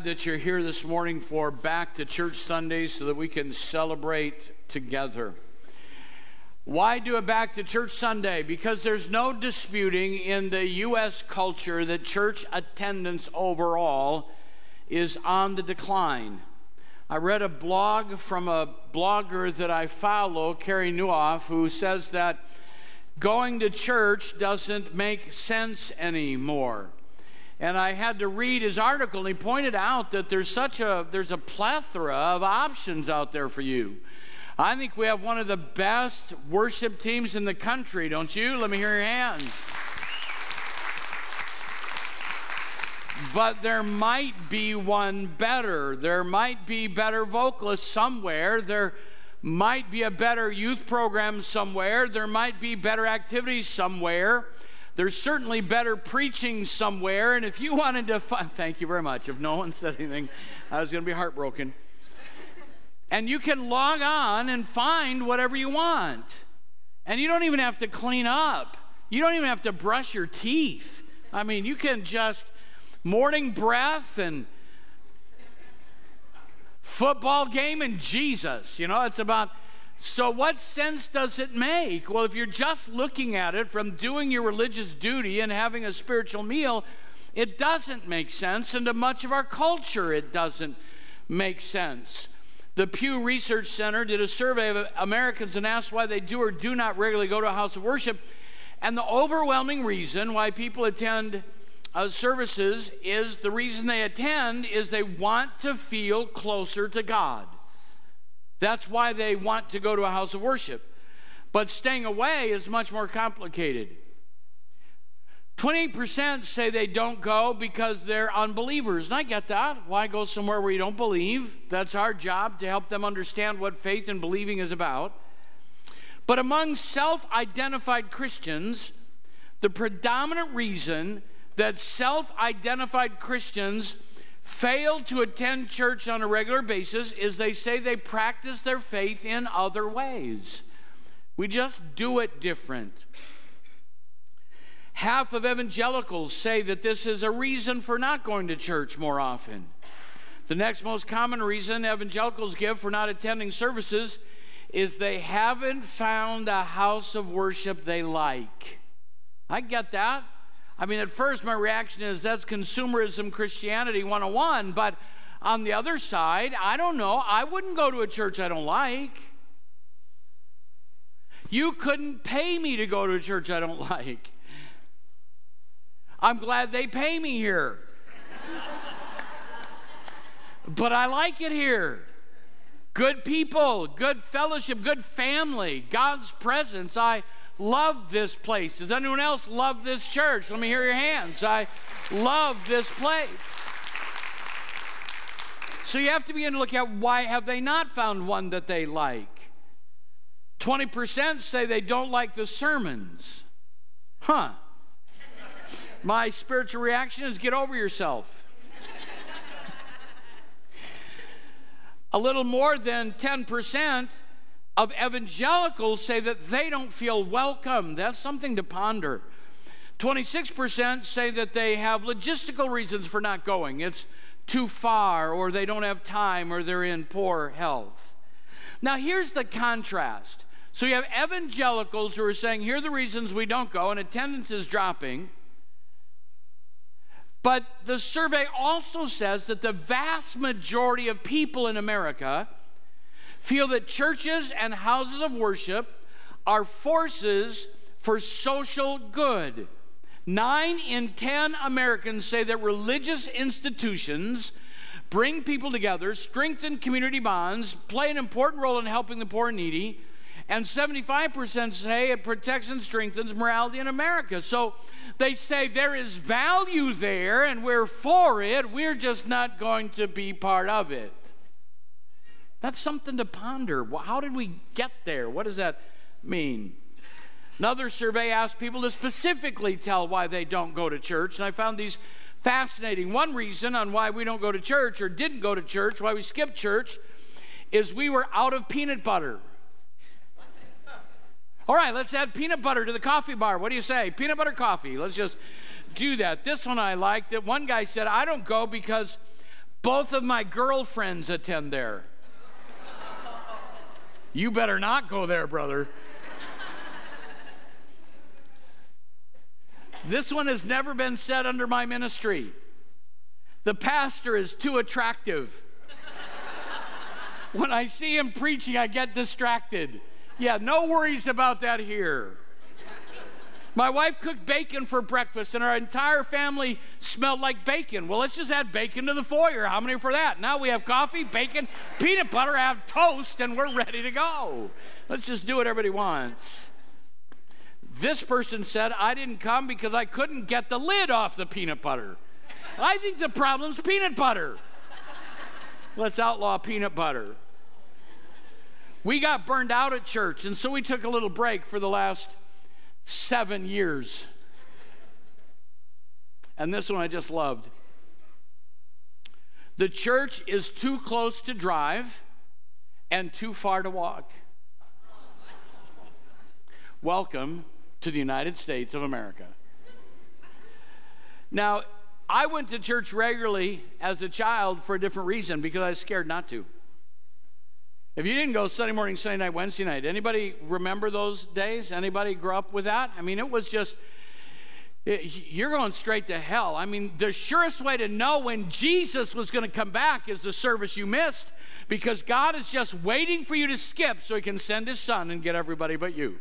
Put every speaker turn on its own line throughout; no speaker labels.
Glad that you're here this morning for Back to Church Sunday so that we can celebrate together. Why do a Back to Church Sunday? Because there's no disputing in the U.S. culture that church attendance overall is on the decline. I read a blog from a blogger that I follow, Carey Nieuwhof, who says that going to church doesn't make sense anymore and I had to read his article, and he pointed out that there's such a there's a plethora of options out there for you. I think we have one of the best worship teams in the country, don't you? Let me hear your hands. But there might be one better. There might be better vocalists somewhere. There might be a better youth program somewhere. There might be better activities somewhere. There's certainly better preaching somewhere. And if you wanted to, thank you very much. If no one said anything, I was going to be heartbroken. And you can log on and find whatever you want. And you don't even have to clean up, you don't even have to brush your teeth. I mean, you can just morning breath and football game and Jesus. You know, it's about so, what sense does it make? Well, if you're just looking at it from doing your religious duty and having a spiritual meal, it doesn't make sense. And to much of our culture, it doesn't make sense. The Pew Research Center did a survey of Americans and asked why they do or do not regularly go to a house of worship. And the overwhelming reason why people attend uh, services is the reason they attend is they want to feel closer to God. That's why they want to go to a house of worship. But staying away is much more complicated. 28% say they don't go because they're unbelievers. And I get that. Why go somewhere where you don't believe? That's our job to help them understand what faith and believing is about. But among self identified Christians, the predominant reason that self identified Christians fail to attend church on a regular basis is they say they practice their faith in other ways. We just do it different. Half of evangelicals say that this is a reason for not going to church more often. The next most common reason evangelicals give for not attending services is they haven't found a house of worship they like. I get that. I mean, at first, my reaction is that's consumerism Christianity 101. But on the other side, I don't know. I wouldn't go to a church I don't like. You couldn't pay me to go to a church I don't like. I'm glad they pay me here. but I like it here. Good people, good fellowship, good family, God's presence. I love this place. Does anyone else love this church? Let me hear your hands. I love this place. So you have to begin to look at why have they not found one that they like? 20% say they don't like the sermons. Huh. My spiritual reaction is get over yourself. A little more than 10% of evangelicals say that they don't feel welcome. That's something to ponder. 26% say that they have logistical reasons for not going. It's too far, or they don't have time, or they're in poor health. Now, here's the contrast. So you have evangelicals who are saying, here are the reasons we don't go, and attendance is dropping. But the survey also says that the vast majority of people in America feel that churches and houses of worship are forces for social good. Nine in ten Americans say that religious institutions bring people together, strengthen community bonds, play an important role in helping the poor and needy, and 75% say it protects and strengthens morality in America. So they say there is value there and we're for it, we're just not going to be part of it. That's something to ponder. How did we get there? What does that mean? Another survey asked people to specifically tell why they don't go to church, and I found these fascinating. One reason on why we don't go to church or didn't go to church, why we skipped church, is we were out of peanut butter. All right, let's add peanut butter to the coffee bar. What do you say? Peanut butter coffee. Let's just do that. This one I liked. That one guy said, I don't go because both of my girlfriends attend there. You better not go there, brother. this one has never been said under my ministry. The pastor is too attractive. when I see him preaching, I get distracted. Yeah, no worries about that here. My wife cooked bacon for breakfast, and our entire family smelled like bacon. Well, let's just add bacon to the foyer. How many for that? Now we have coffee, bacon, peanut butter, have toast, and we're ready to go. Let's just do what everybody wants. This person said, I didn't come because I couldn't get the lid off the peanut butter. I think the problem's peanut butter. Let's outlaw peanut butter. We got burned out at church, and so we took a little break for the last seven years. And this one I just loved. The church is too close to drive and too far to walk. Welcome to the United States of America. Now, I went to church regularly as a child for a different reason because I was scared not to. If you didn't go Sunday morning, Sunday night, Wednesday night, anybody remember those days? Anybody grew up with that? I mean, it was just it, you're going straight to hell. I mean, the surest way to know when Jesus was going to come back is the service you missed because God is just waiting for you to skip so he can send his son and get everybody but you.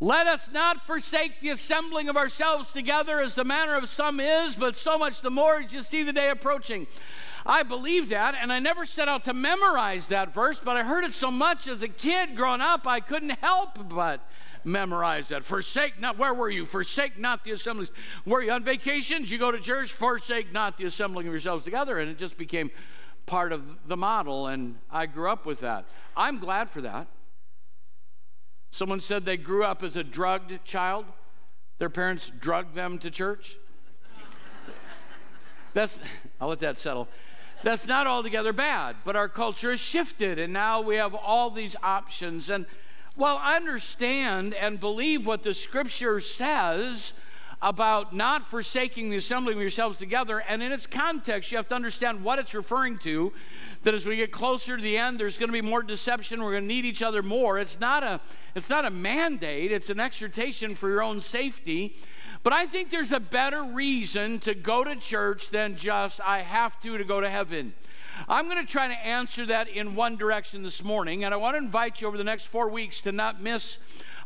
Let us not forsake the assembling of ourselves together as the manner of some is, but so much the more as you see the day approaching. I believe that, and I never set out to memorize that verse, but I heard it so much as a kid growing up, I couldn't help but memorize that. Forsake not, where were you? Forsake not the assemblies. Were you on vacations? You go to church? Forsake not the assembling of yourselves together. And it just became part of the model, and I grew up with that. I'm glad for that. Someone said they grew up as a drugged child. Their parents drugged them to church. That's, I'll let that settle. That's not altogether bad, but our culture has shifted, and now we have all these options. And while I understand and believe what the scripture says about not forsaking the assembling of yourselves together, and in its context, you have to understand what it's referring to. That as we get closer to the end, there's going to be more deception. We're going to need each other more. It's not a, it's not a mandate. It's an exhortation for your own safety. But I think there's a better reason to go to church than just, I have to to go to heaven. I'm going to try to answer that in one direction this morning, and I want to invite you over the next four weeks to not miss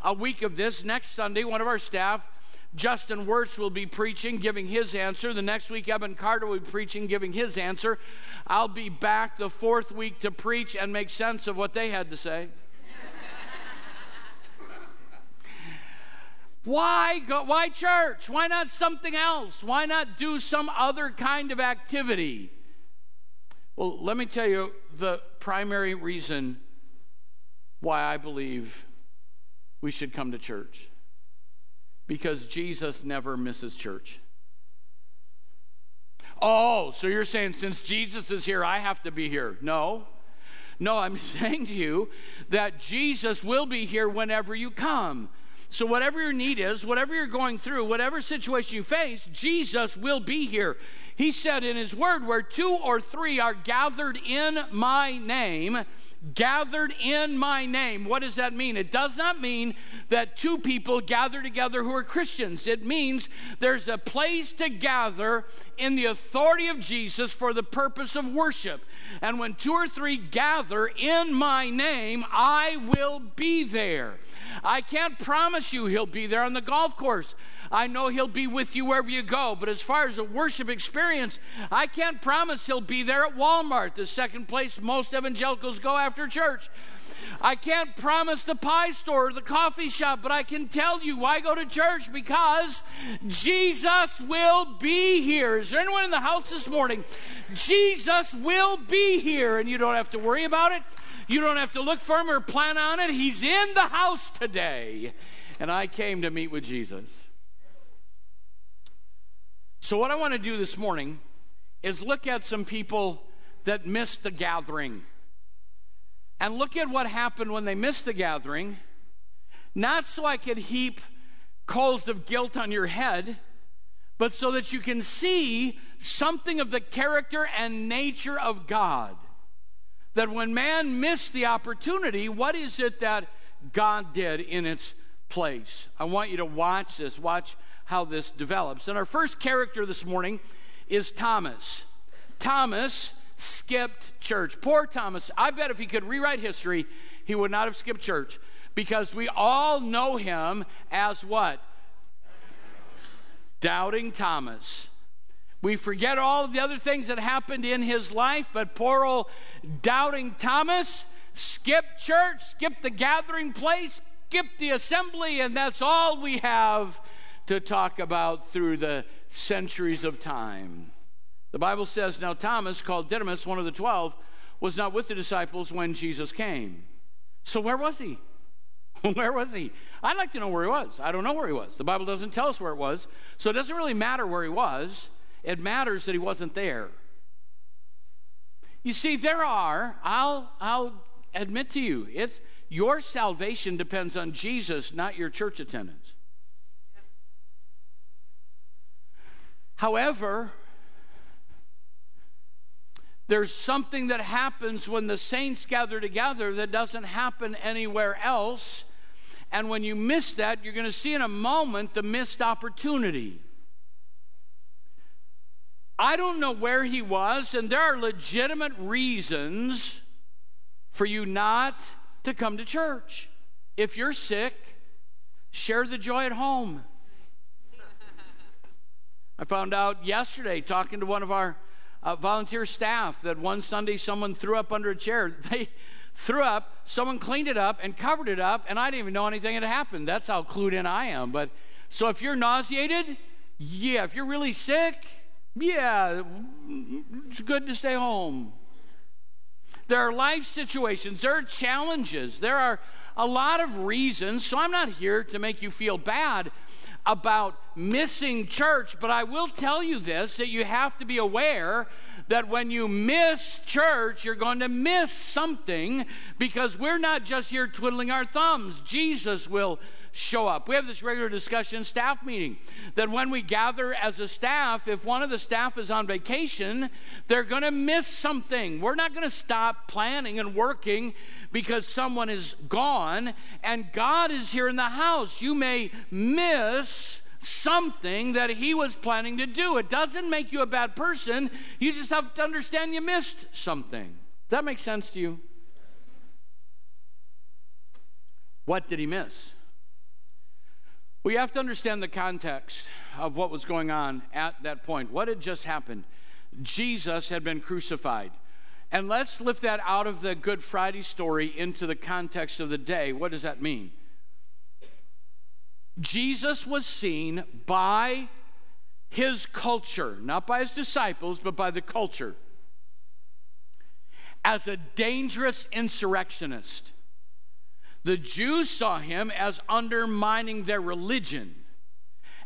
a week of this. Next Sunday, one of our staff, Justin Wirtz, will be preaching, giving his answer. The next week, Evan Carter will be preaching, giving his answer. I'll be back the fourth week to preach and make sense of what they had to say. Why go, why church? Why not something else? Why not do some other kind of activity? Well, let me tell you the primary reason why I believe we should come to church. Because Jesus never misses church. Oh, so you're saying since Jesus is here, I have to be here? No. No, I'm saying to you that Jesus will be here whenever you come. So, whatever your need is, whatever you're going through, whatever situation you face, Jesus will be here. He said in His Word, where two or three are gathered in my name, gathered in my name. What does that mean? It does not mean that two people gather together who are Christians. It means there's a place to gather in the authority of Jesus for the purpose of worship. And when two or three gather in my name, I will be there. I can't promise you he'll be there on the golf course. I know he'll be with you wherever you go. But as far as a worship experience, I can't promise he'll be there at Walmart, the second place most evangelicals go after church. I can't promise the pie store or the coffee shop, but I can tell you why go to church because Jesus will be here. Is there anyone in the house this morning? Jesus will be here, and you don't have to worry about it. You don't have to look for him or plan on it. He's in the house today. And I came to meet with Jesus. So, what I want to do this morning is look at some people that missed the gathering and look at what happened when they missed the gathering, not so I could heap coals of guilt on your head, but so that you can see something of the character and nature of God. That when man missed the opportunity, what is it that God did in its place? I want you to watch this. Watch how this develops. And our first character this morning is Thomas. Thomas skipped church. Poor Thomas. I bet if he could rewrite history, he would not have skipped church because we all know him as what? Doubting Thomas. We forget all of the other things that happened in his life, but poor old doubting Thomas skipped church, skipped the gathering place, skipped the assembly, and that's all we have to talk about through the centuries of time. The Bible says, Now Thomas, called Didymus, one of the twelve, was not with the disciples when Jesus came. So where was he? where was he? I'd like to know where he was. I don't know where he was. The Bible doesn't tell us where it was. So it doesn't really matter where he was, it matters that he wasn't there. You see, there are, I'll, I'll admit to you, it's, your salvation depends on Jesus, not your church attendance. However, there's something that happens when the saints gather together that doesn't happen anywhere else. And when you miss that, you're going to see in a moment the missed opportunity. I don't know where he was, and there are legitimate reasons for you not to come to church. If you're sick, share the joy at home. I found out yesterday, talking to one of our uh, volunteer staff, that one Sunday someone threw up under a chair. They threw up, someone cleaned it up and covered it up, and I didn't even know anything had happened. That's how clued in I am. But so if you're nauseated, yeah. If you're really sick, yeah, it's good to stay home. There are life situations, there are challenges, there are a lot of reasons. So I'm not here to make you feel bad about missing church, but I will tell you this that you have to be aware that when you miss church, you're going to miss something because we're not just here twiddling our thumbs. Jesus will show up. We have this regular discussion staff meeting that when we gather as a staff, if one of the staff is on vacation, they're going to miss something. We're not going to stop planning and working because someone is gone and God is here in the house. You may miss something that he was planning to do. It doesn't make you a bad person. You just have to understand you missed something. Does that make sense to you? What did he miss? We have to understand the context of what was going on at that point. What had just happened? Jesus had been crucified. And let's lift that out of the Good Friday story into the context of the day. What does that mean? Jesus was seen by his culture, not by his disciples, but by the culture, as a dangerous insurrectionist. The Jews saw him as undermining their religion.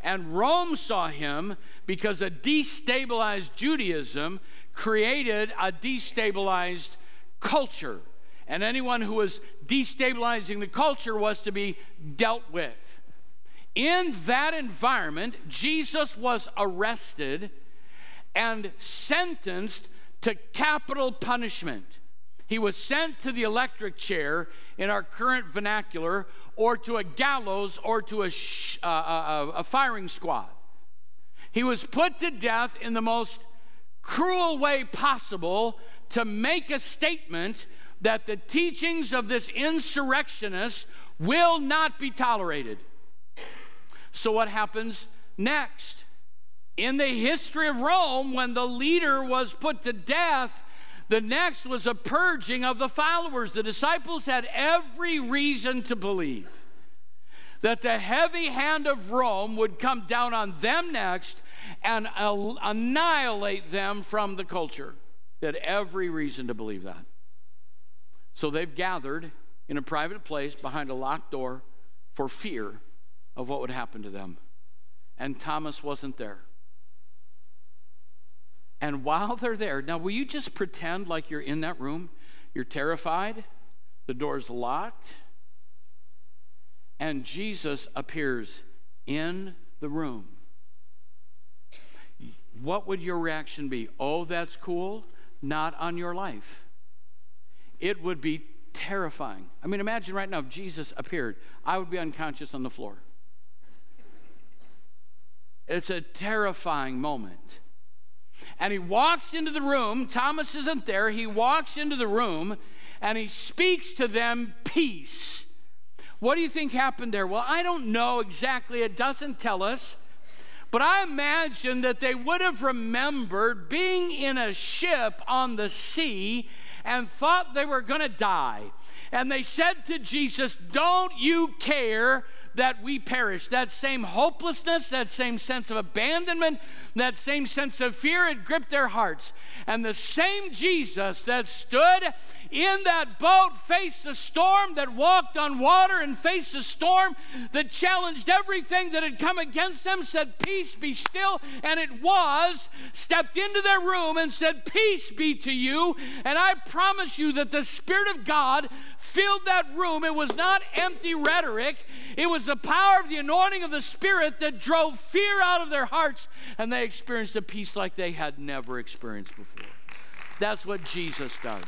And Rome saw him because a destabilized Judaism created a destabilized culture. And anyone who was destabilizing the culture was to be dealt with. In that environment, Jesus was arrested and sentenced to capital punishment. He was sent to the electric chair in our current vernacular, or to a gallows, or to a, sh- uh, uh, uh, a firing squad. He was put to death in the most cruel way possible to make a statement that the teachings of this insurrectionist will not be tolerated. So, what happens next? In the history of Rome, when the leader was put to death, the next was a purging of the followers. The disciples had every reason to believe that the heavy hand of Rome would come down on them next and annihilate them from the culture. They had every reason to believe that. So they've gathered in a private place behind a locked door for fear of what would happen to them. And Thomas wasn't there. And while they're there, now will you just pretend like you're in that room? You're terrified, the door's locked, and Jesus appears in the room. What would your reaction be? Oh, that's cool? Not on your life. It would be terrifying. I mean, imagine right now if Jesus appeared, I would be unconscious on the floor. It's a terrifying moment. And he walks into the room. Thomas isn't there. He walks into the room and he speaks to them peace. What do you think happened there? Well, I don't know exactly. It doesn't tell us. But I imagine that they would have remembered being in a ship on the sea and thought they were going to die. And they said to Jesus, Don't you care that we perish. That same hopelessness, that same sense of abandonment, that same sense of fear had gripped their hearts. And the same Jesus that stood in that boat faced the storm, that walked on water and faced the storm, that challenged everything that had come against them, said, Peace be still. And it was, stepped into their room and said, Peace be to you. And I promise you that the Spirit of God filled that room. It was not empty rhetoric, it was the power of the anointing of the Spirit that drove fear out of their hearts, and they experienced a peace like they had never experienced before. That's what Jesus does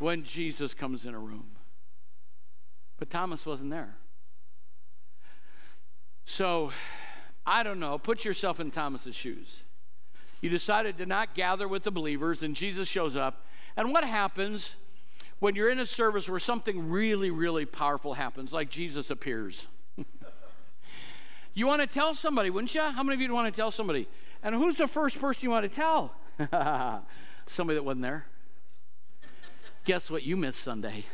when Jesus comes in a room. But Thomas wasn't there. So, I don't know. Put yourself in Thomas's shoes. You decided to not gather with the believers, and Jesus shows up. And what happens when you're in a service where something really, really powerful happens, like Jesus appears? you want to tell somebody, wouldn't you? How many of you want to tell somebody? And who's the first person you want to tell? somebody that wasn't there. Guess what you missed Sunday?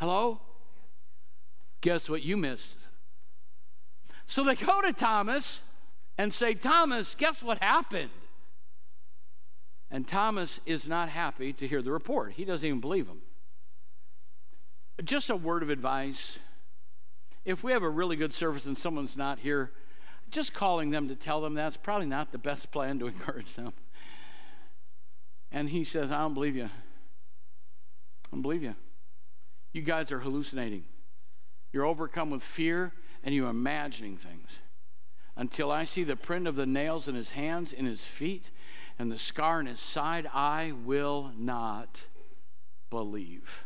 Hello? Guess what you missed? So they go to Thomas and say, Thomas, guess what happened? And Thomas is not happy to hear the report. He doesn't even believe him. Just a word of advice. If we have a really good service and someone's not here, just calling them to tell them that's probably not the best plan to encourage them. And he says, I don't believe you. I don't believe you. You guys are hallucinating. You're overcome with fear and you're imagining things. Until I see the print of the nails in his hands, in his feet, and the scar in his side, I will not believe.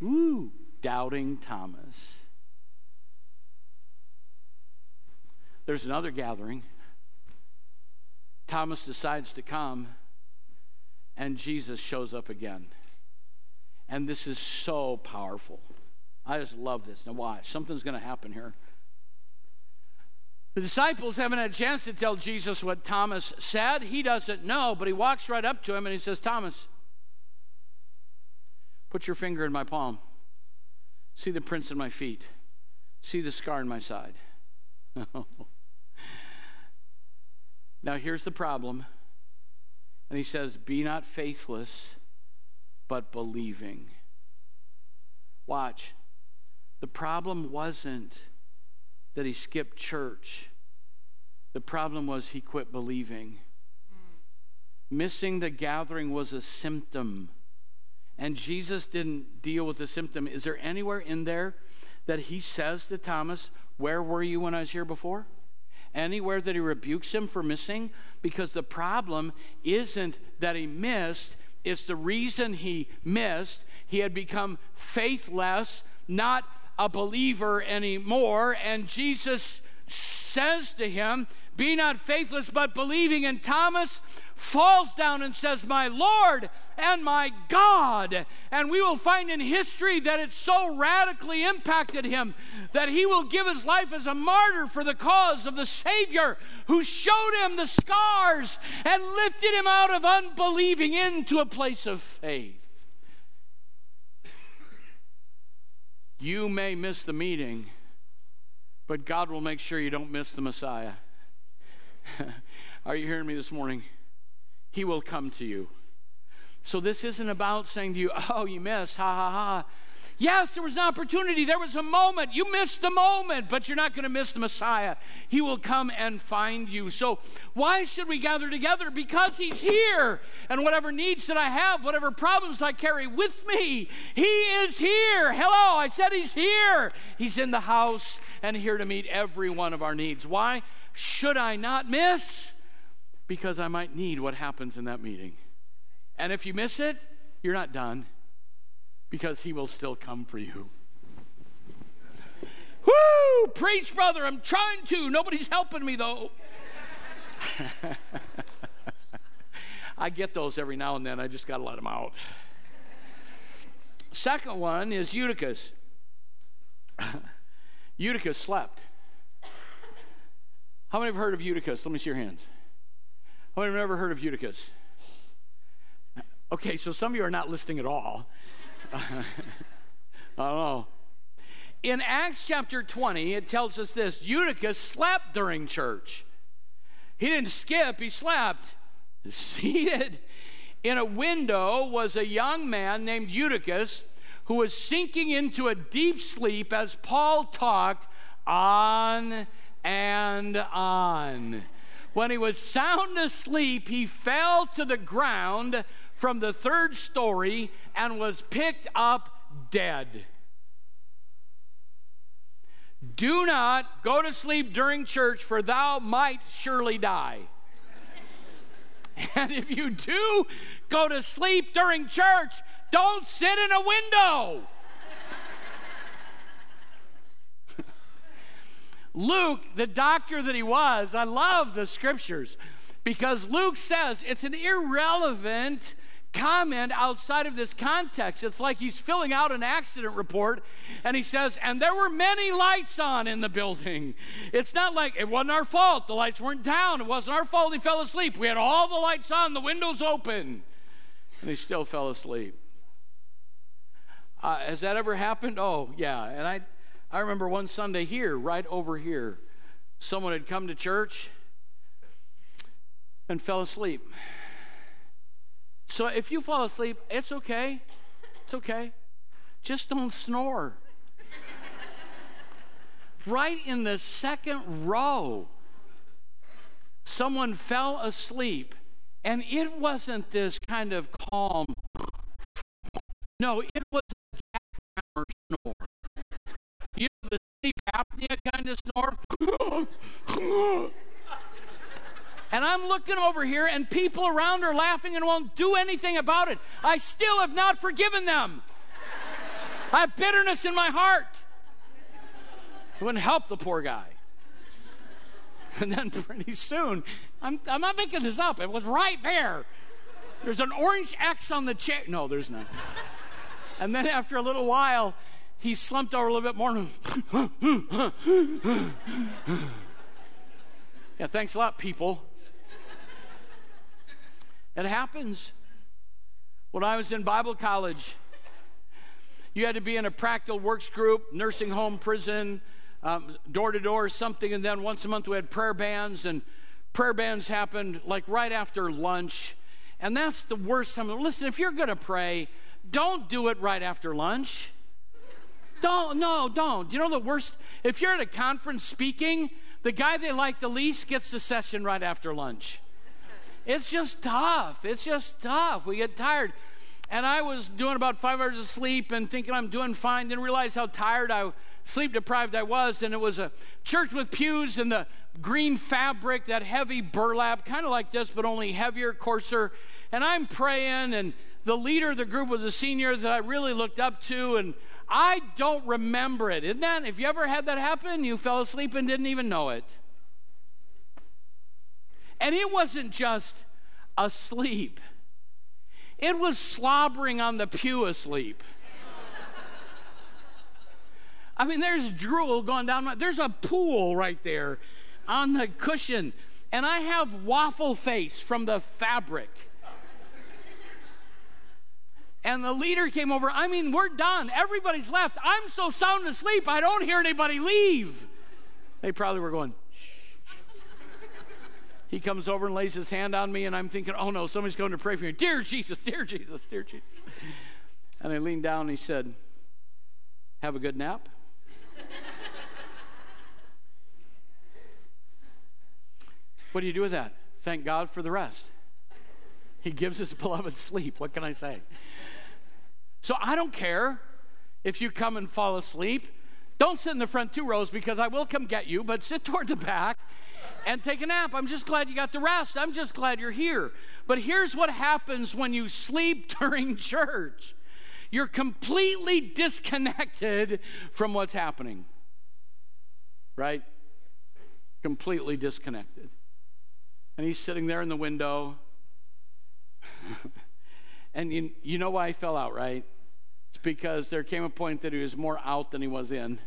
Woo, doubting Thomas. There's another gathering Thomas decides to come, and Jesus shows up again. And this is so powerful. I just love this. Now, watch. Something's going to happen here. The disciples haven't had a chance to tell Jesus what Thomas said. He doesn't know, but he walks right up to him and he says, Thomas, put your finger in my palm. See the prints in my feet. See the scar in my side. now, here's the problem. And he says, Be not faithless, but believing. Watch. The problem wasn't that he skipped church, the problem was he quit believing. Hmm. Missing the gathering was a symptom. And Jesus didn't deal with the symptom. Is there anywhere in there that he says to Thomas, Where were you when I was here before? Anywhere that he rebukes him for missing? Because the problem isn't that he missed, it's the reason he missed. He had become faithless, not a believer anymore. And Jesus says to him, Be not faithless, but believing. And Thomas falls down and says, My Lord and my God. And we will find in history that it so radically impacted him that he will give his life as a martyr for the cause of the Savior who showed him the scars and lifted him out of unbelieving into a place of faith. You may miss the meeting, but God will make sure you don't miss the Messiah. Are you hearing me this morning? He will come to you. So this isn't about saying to you, oh, you missed, ha ha ha. Yes, there was an opportunity, there was a moment. You missed the moment, but you're not going to miss the Messiah. He will come and find you. So, why should we gather together? Because He's here. And whatever needs that I have, whatever problems I carry with me, He is here. Hello, I said He's here. He's in the house and here to meet every one of our needs. Why should I not miss? because I might need what happens in that meeting. And if you miss it, you're not done because He will still come for you. Woo! Preach, brother. I'm trying to. Nobody's helping me, though. I get those every now and then. I just got to let them out. Second one is Eutychus. Eutychus slept. How many have heard of Eutychus? Let me see your hands. How many have ever heard of Eutychus? Okay, so some of you are not listening at all. I don't know. In Acts chapter 20, it tells us this Eutychus slept during church. He didn't skip, he slept. Seated in a window was a young man named Eutychus who was sinking into a deep sleep as Paul talked on and on. When he was sound asleep, he fell to the ground from the third story and was picked up dead. Do not go to sleep during church, for thou might surely die. and if you do go to sleep during church, don't sit in a window. Luke, the doctor that he was, I love the scriptures because Luke says it's an irrelevant comment outside of this context. It's like he's filling out an accident report and he says, and there were many lights on in the building. It's not like it wasn't our fault. The lights weren't down. It wasn't our fault he fell asleep. We had all the lights on, the windows open, and he still fell asleep. Uh, has that ever happened? Oh, yeah. And I, I remember one Sunday here, right over here, someone had come to church and fell asleep. So if you fall asleep, it's okay. It's okay. Just don't snore. right in the second row, someone fell asleep, and it wasn't this kind of calm. No, it was a jackhammer snore you know, the sleep apnea kind of snore. And I'm looking over here, and people around are laughing and won't do anything about it. I still have not forgiven them. I have bitterness in my heart. It wouldn't help the poor guy. And then pretty soon, I'm, I'm not making this up, it was right there. There's an orange X on the chair. No, there's none. And then after a little while, he slumped over a little bit more. yeah, thanks a lot, people. It happens. When I was in Bible college, you had to be in a practical works group, nursing home, prison, um, door to door, something. And then once a month we had prayer bands, and prayer bands happened like right after lunch. And that's the worst time. Listen, if you're going to pray, don't do it right after lunch. Don't, no, don't. You know the worst? If you're at a conference speaking, the guy they like the least gets the session right after lunch. It's just tough. It's just tough. We get tired. And I was doing about five hours of sleep and thinking I'm doing fine. Didn't realize how tired I, sleep deprived I was. And it was a church with pews and the green fabric, that heavy burlap, kind of like this, but only heavier, coarser. And I'm praying, and the leader of the group was a senior that I really looked up to, and I don't remember it. Isn't that? If you ever had that happen, you fell asleep and didn't even know it. And it wasn't just asleep, it was slobbering on the pew asleep. I mean, there's drool going down my, there's a pool right there on the cushion. And I have waffle face from the fabric. And the leader came over. I mean, we're done. Everybody's left. I'm so sound asleep, I don't hear anybody leave. They probably were going, he comes over and lays his hand on me, and I'm thinking, oh no, somebody's going to pray for me. Dear Jesus, dear Jesus, dear Jesus. And I leaned down and he said, Have a good nap? what do you do with that? Thank God for the rest. He gives his beloved sleep. What can I say? So I don't care if you come and fall asleep. Don't sit in the front two rows because I will come get you, but sit toward the back and take a nap. I'm just glad you got the rest. I'm just glad you're here. But here's what happens when you sleep during church you're completely disconnected from what's happening. Right? Completely disconnected. And he's sitting there in the window. and you, you know why he fell out, right? It's because there came a point that he was more out than he was in.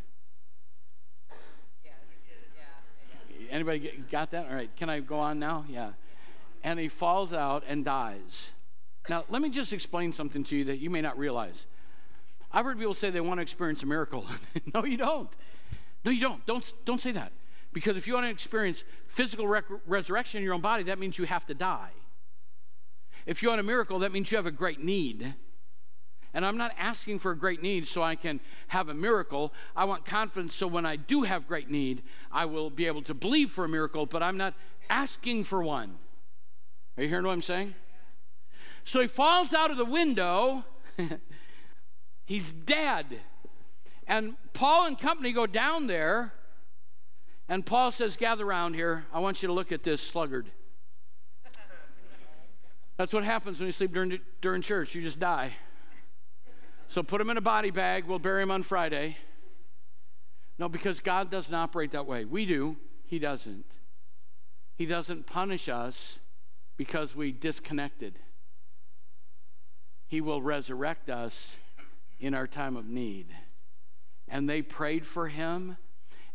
Anybody get, got that? All right. Can I go on now? Yeah. And he falls out and dies. Now, let me just explain something to you that you may not realize. I've heard people say they want to experience a miracle. no, you don't. No, you don't. Don't, don't say that. Because if you want to experience physical rec- resurrection in your own body, that means you have to die. If you want a miracle, that means you have a great need. And I'm not asking for a great need so I can have a miracle. I want confidence so when I do have great need, I will be able to believe for a miracle, but I'm not asking for one. Are you hearing what I'm saying? So he falls out of the window. He's dead. And Paul and company go down there, and Paul says, Gather around here. I want you to look at this sluggard. That's what happens when you sleep during, during church. You just die. So put him in a body bag. We'll bury him on Friday. No, because God doesn't operate that way. We do, He doesn't. He doesn't punish us because we disconnected. He will resurrect us in our time of need. And they prayed for him,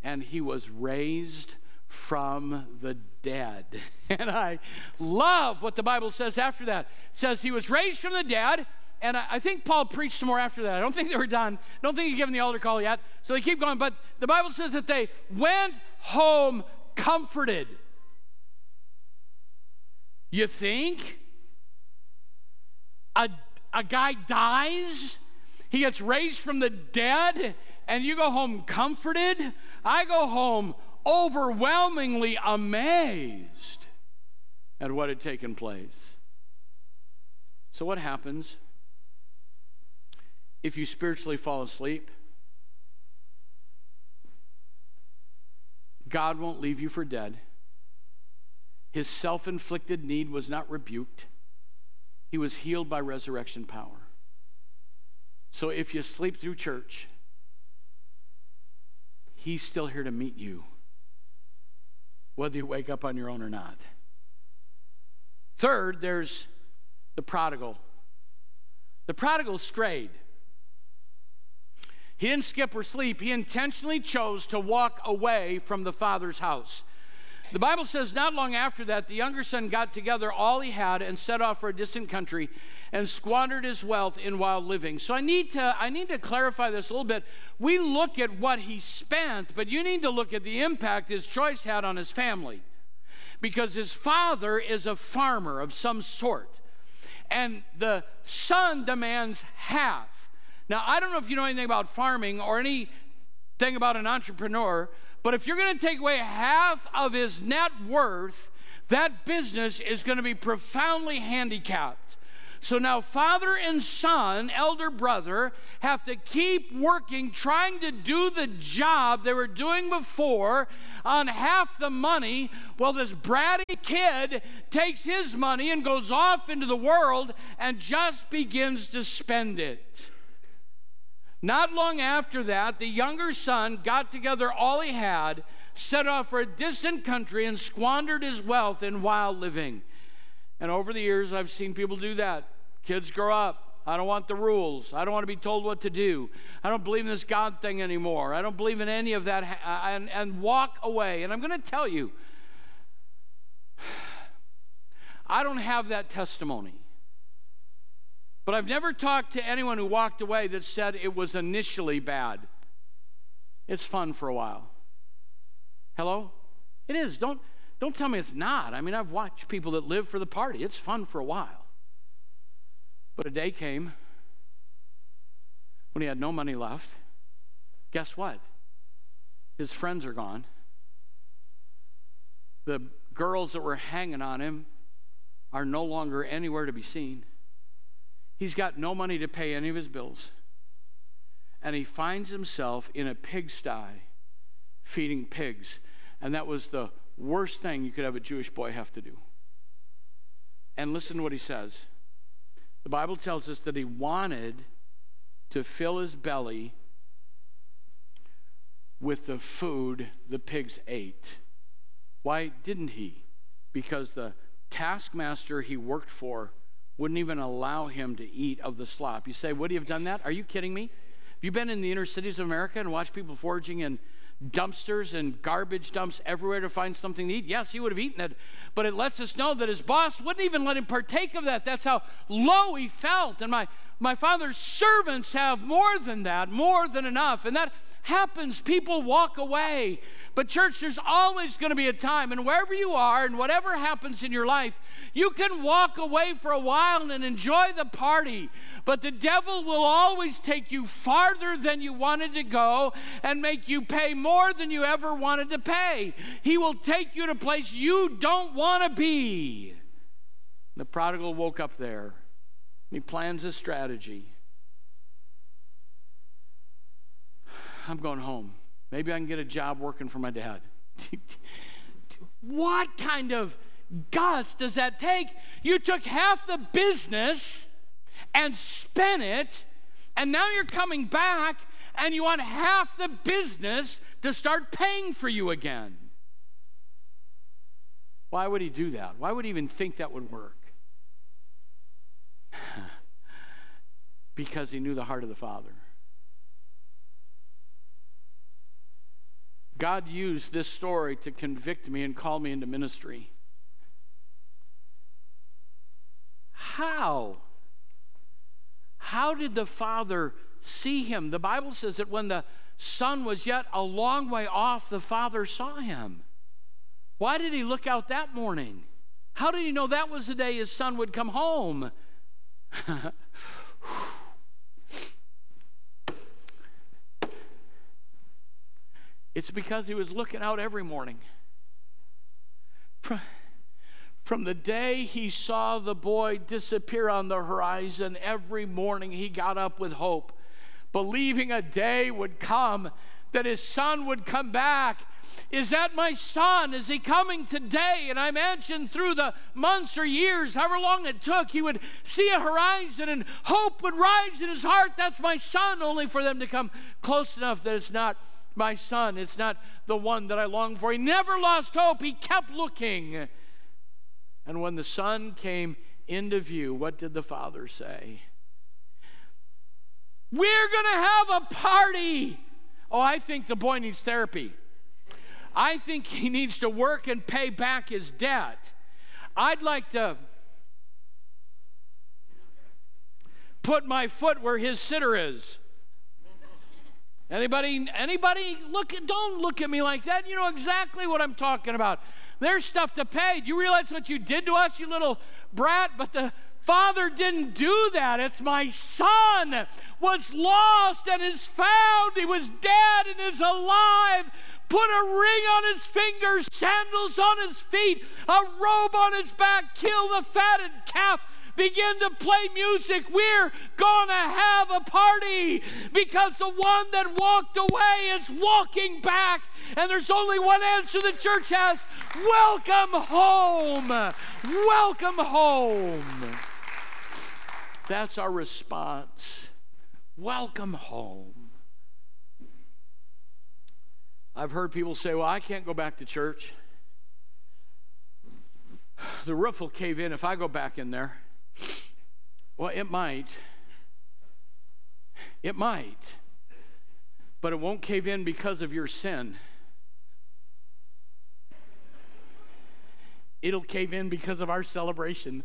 and he was raised from the dead. And I love what the Bible says after that. It says he was raised from the dead and I, I think Paul preached some more after that. I don't think they were done. Don't think he's given the altar call yet. So they keep going. But the Bible says that they went home comforted. You think? A, a guy dies, he gets raised from the dead, and you go home comforted? I go home overwhelmingly amazed at what had taken place. So, what happens? If you spiritually fall asleep. God won't leave you for dead. His self inflicted need was not rebuked, he was healed by resurrection power. So if you sleep through church, he's still here to meet you, whether you wake up on your own or not. Third, there's the prodigal. The prodigal strayed. He didn't skip or sleep. He intentionally chose to walk away from the Father's house. The Bible says, not long after that, the younger son got together all he had and set off for a distant country and squandered his wealth in wild living. So I need to I need to clarify this a little bit. We look at what he spent, but you need to look at the impact his choice had on his family. Because his father is a farmer of some sort. And the son demands half. Now, I don't know if you know anything about farming or anything about an entrepreneur, but if you're going to take away half of his net worth, that business is going to be profoundly handicapped. So now, father and son, elder brother, have to keep working, trying to do the job they were doing before on half the money, while this bratty kid takes his money and goes off into the world and just begins to spend it. Not long after that, the younger son got together all he had, set off for a distant country, and squandered his wealth in wild living. And over the years, I've seen people do that. Kids grow up. I don't want the rules. I don't want to be told what to do. I don't believe in this God thing anymore. I don't believe in any of that and, and walk away. And I'm going to tell you, I don't have that testimony. But I've never talked to anyone who walked away that said it was initially bad. It's fun for a while. Hello? It is. Don't, don't tell me it's not. I mean, I've watched people that live for the party. It's fun for a while. But a day came when he had no money left. Guess what? His friends are gone. The girls that were hanging on him are no longer anywhere to be seen. He's got no money to pay any of his bills. And he finds himself in a pigsty feeding pigs. And that was the worst thing you could have a Jewish boy have to do. And listen to what he says. The Bible tells us that he wanted to fill his belly with the food the pigs ate. Why didn't he? Because the taskmaster he worked for wouldn't even allow him to eat of the slop. You say, Would he have done that? Are you kidding me? Have you been in the inner cities of America and watched people foraging in dumpsters and garbage dumps everywhere to find something to eat? Yes, he would have eaten it. But it lets us know that his boss wouldn't even let him partake of that. That's how low he felt. And my, my father's servants have more than that, more than enough. And that happens. People walk away. But, church, there's always going to be a time, and wherever you are and whatever happens in your life, you can walk away for a while and enjoy the party. But the devil will always take you farther than you wanted to go and make you pay more than you ever wanted to pay. He will take you to a place you don't want to be. The prodigal woke up there. He plans a strategy. I'm going home. Maybe I can get a job working for my dad. what kind of guts does that take? You took half the business and spent it, and now you're coming back and you want half the business to start paying for you again. Why would he do that? Why would he even think that would work? because he knew the heart of the Father. God used this story to convict me and call me into ministry. How? How did the Father see him? The Bible says that when the Son was yet a long way off, the Father saw him. Why did he look out that morning? How did he know that was the day his son would come home? It's because he was looking out every morning. From, from the day he saw the boy disappear on the horizon, every morning he got up with hope, believing a day would come that his son would come back. Is that my son? Is he coming today? And I imagine through the months or years, however long it took, he would see a horizon and hope would rise in his heart. That's my son, only for them to come close enough that it's not my son. It's not the one that I long for. He never lost hope. He kept looking. And when the son came into view, what did the father say? We're going to have a party. Oh, I think the boy needs therapy. I think he needs to work and pay back his debt. I'd like to put my foot where his sitter is. Anybody anybody look don't look at me like that. You know exactly what I'm talking about. There's stuff to pay. Do you realize what you did to us, you little brat? But the Father didn't do that. It's my son was lost and is found. He was dead and is alive. Put a ring on his fingers, sandals on his feet, a robe on his back, kill the fatted calf begin to play music, we're gonna have a party because the one that walked away is walking back. And there's only one answer the church has welcome home. Welcome home. That's our response. Welcome home. I've heard people say, Well, I can't go back to church. The roof will cave in if I go back in there. Well, it might. It might. But it won't cave in because of your sin. It'll cave in because of our celebration.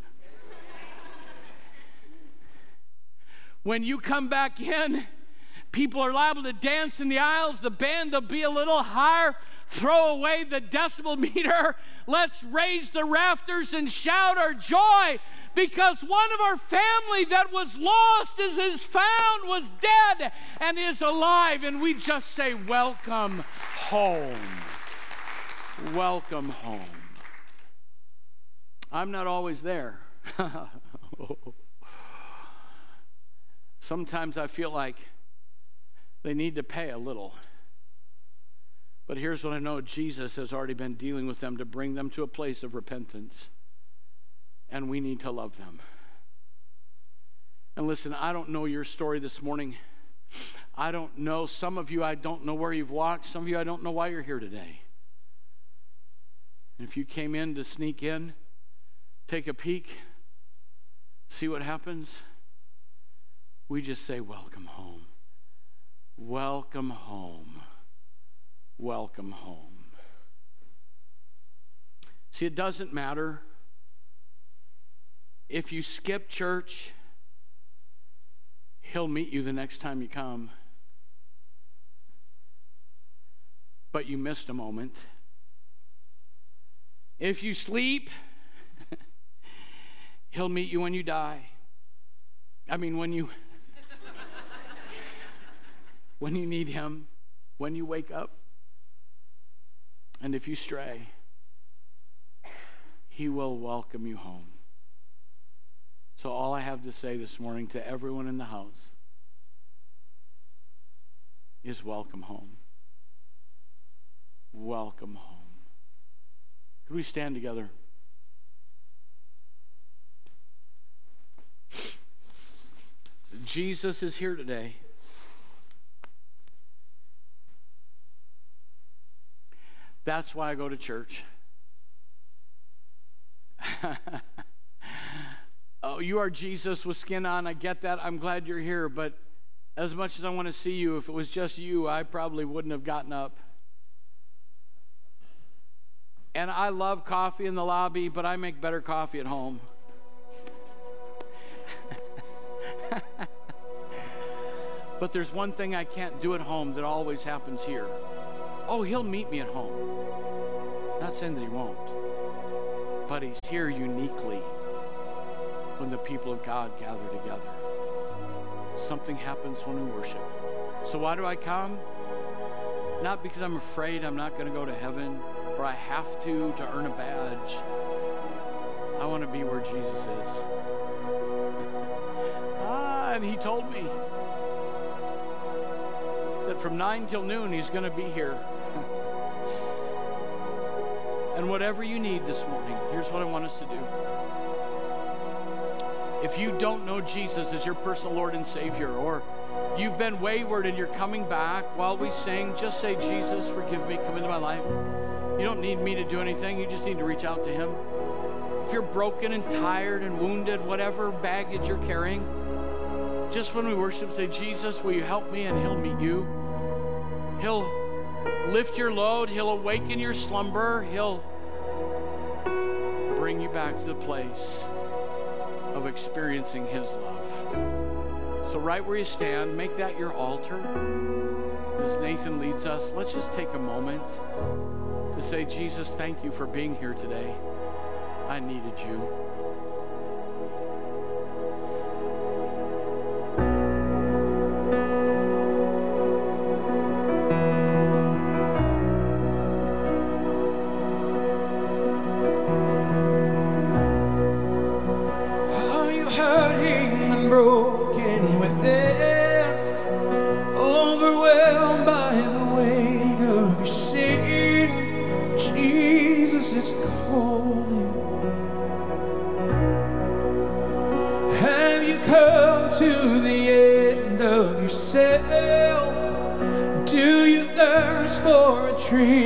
when you come back in, people are liable to dance in the aisles, the band will be a little higher throw away the decibel meter. Let's raise the rafters and shout our joy because one of our family that was lost is, is found, was dead, and is alive. And we just say, Welcome home. Welcome home. I'm not always there. Sometimes I feel like they need to pay a little. But here's what I know Jesus has already been dealing with them to bring them to a place of repentance. And we need to love them. And listen, I don't know your story this morning. I don't know. Some of you, I don't know where you've walked. Some of you, I don't know why you're here today. And if you came in to sneak in, take a peek, see what happens, we just say, Welcome home. Welcome home welcome home. See, it doesn't matter if you skip church, He'll meet you the next time you come. But you missed a moment. If you sleep, He'll meet you when you die. I mean, when you. When you need Him, when you wake up. And if you stray, He will welcome you home. So, all I have to say this morning to everyone in the house is welcome home. Welcome home. Could we stand together? Jesus is here today. That's why I go to church. oh, you are Jesus with skin on. I get that. I'm glad you're here. But as much as I want to see you, if it was just you, I probably wouldn't have gotten up. And I love coffee in the lobby, but I make better coffee at home. but there's one thing I can't do at home that always happens here. Oh, he'll meet me at home. Not saying that he won't, but he's here uniquely when the people of God gather together. Something happens when we worship. So, why do I come? Not because I'm afraid I'm not going to go to heaven or I have to to earn a badge. I want to be where Jesus is. ah, and he told me that from 9 till noon he's going to be here. And whatever you need this morning, here's what I want us to do. If you don't know Jesus as your personal Lord and Savior, or you've been wayward and you're coming back while we sing, just say, Jesus, forgive me, come into my life. You don't need me to do anything, you just need to reach out to Him. If you're broken and tired and wounded, whatever baggage you're carrying, just when we worship, say, Jesus, will you help me? And He'll meet you. He'll
lift your load, He'll awaken your slumber, He'll bring you back to the place of experiencing His love. So, right where you stand, make that your altar. As Nathan leads us, let's just take a moment to say, Jesus, thank you for being here today. I needed you. tree.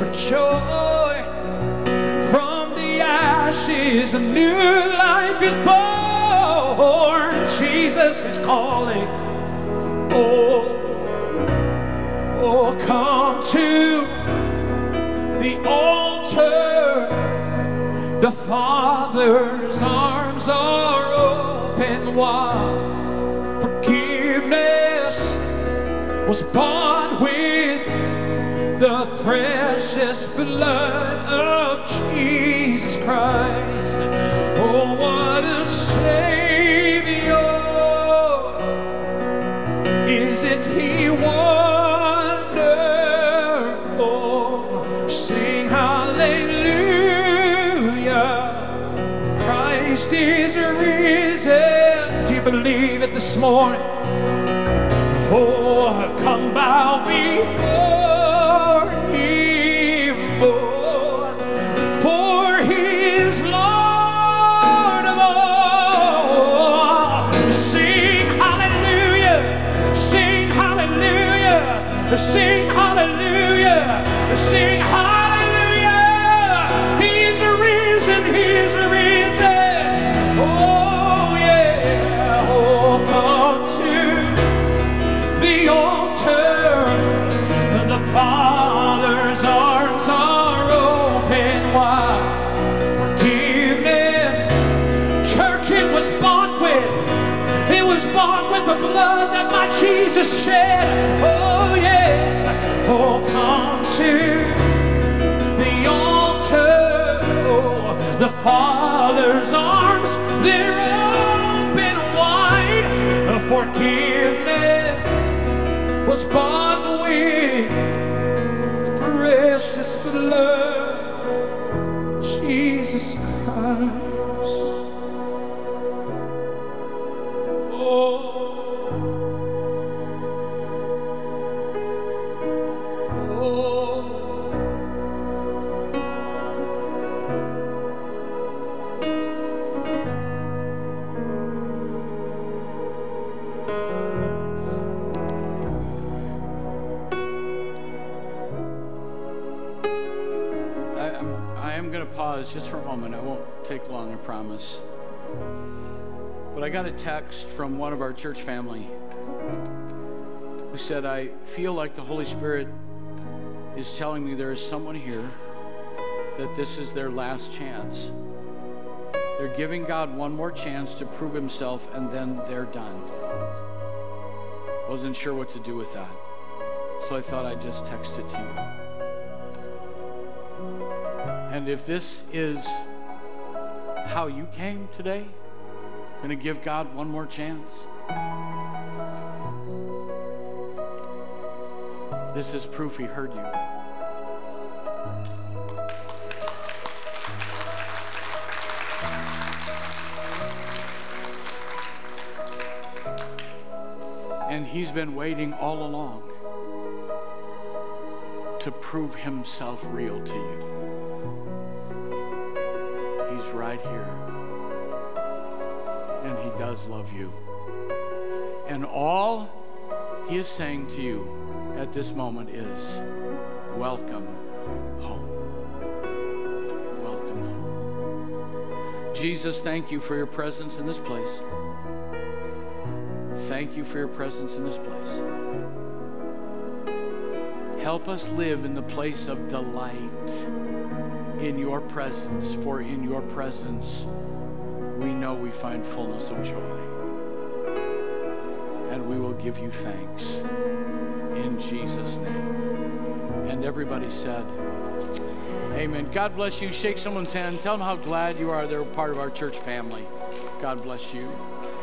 for joy. From the ashes, a new life is born. Jesus is calling. Oh, oh, come to the altar. The Father's arms are open wide. Forgiveness was bought with the precious blood of Jesus Christ. Oh, what a Savior! Isn't He wonderful? Sing hallelujah! Christ is risen. Do you believe it this morning? Oh, come bow before. Jesus shed. Text from one of our church family who said, I feel like the Holy Spirit is telling me there is someone here that this is their last chance. They're giving God one more chance to prove himself and then they're done. Wasn't sure what to do with that. So I thought I'd just text it to you. And if this is
how you came today? Going to give God one more chance? This is proof He heard you. And He's been waiting all along to prove Himself real to you. Right here. And He does love you. And all He is saying to you at this moment is welcome home. Welcome home. Jesus, thank you for your presence in this place. Thank you for your presence in this place. Help us live in the place of delight in your presence, for in your presence we know we find fullness of joy. And we will give you thanks in Jesus' name. And everybody said, Amen. God bless you. Shake someone's hand. Tell them how glad you are they're part of our church family. God bless you.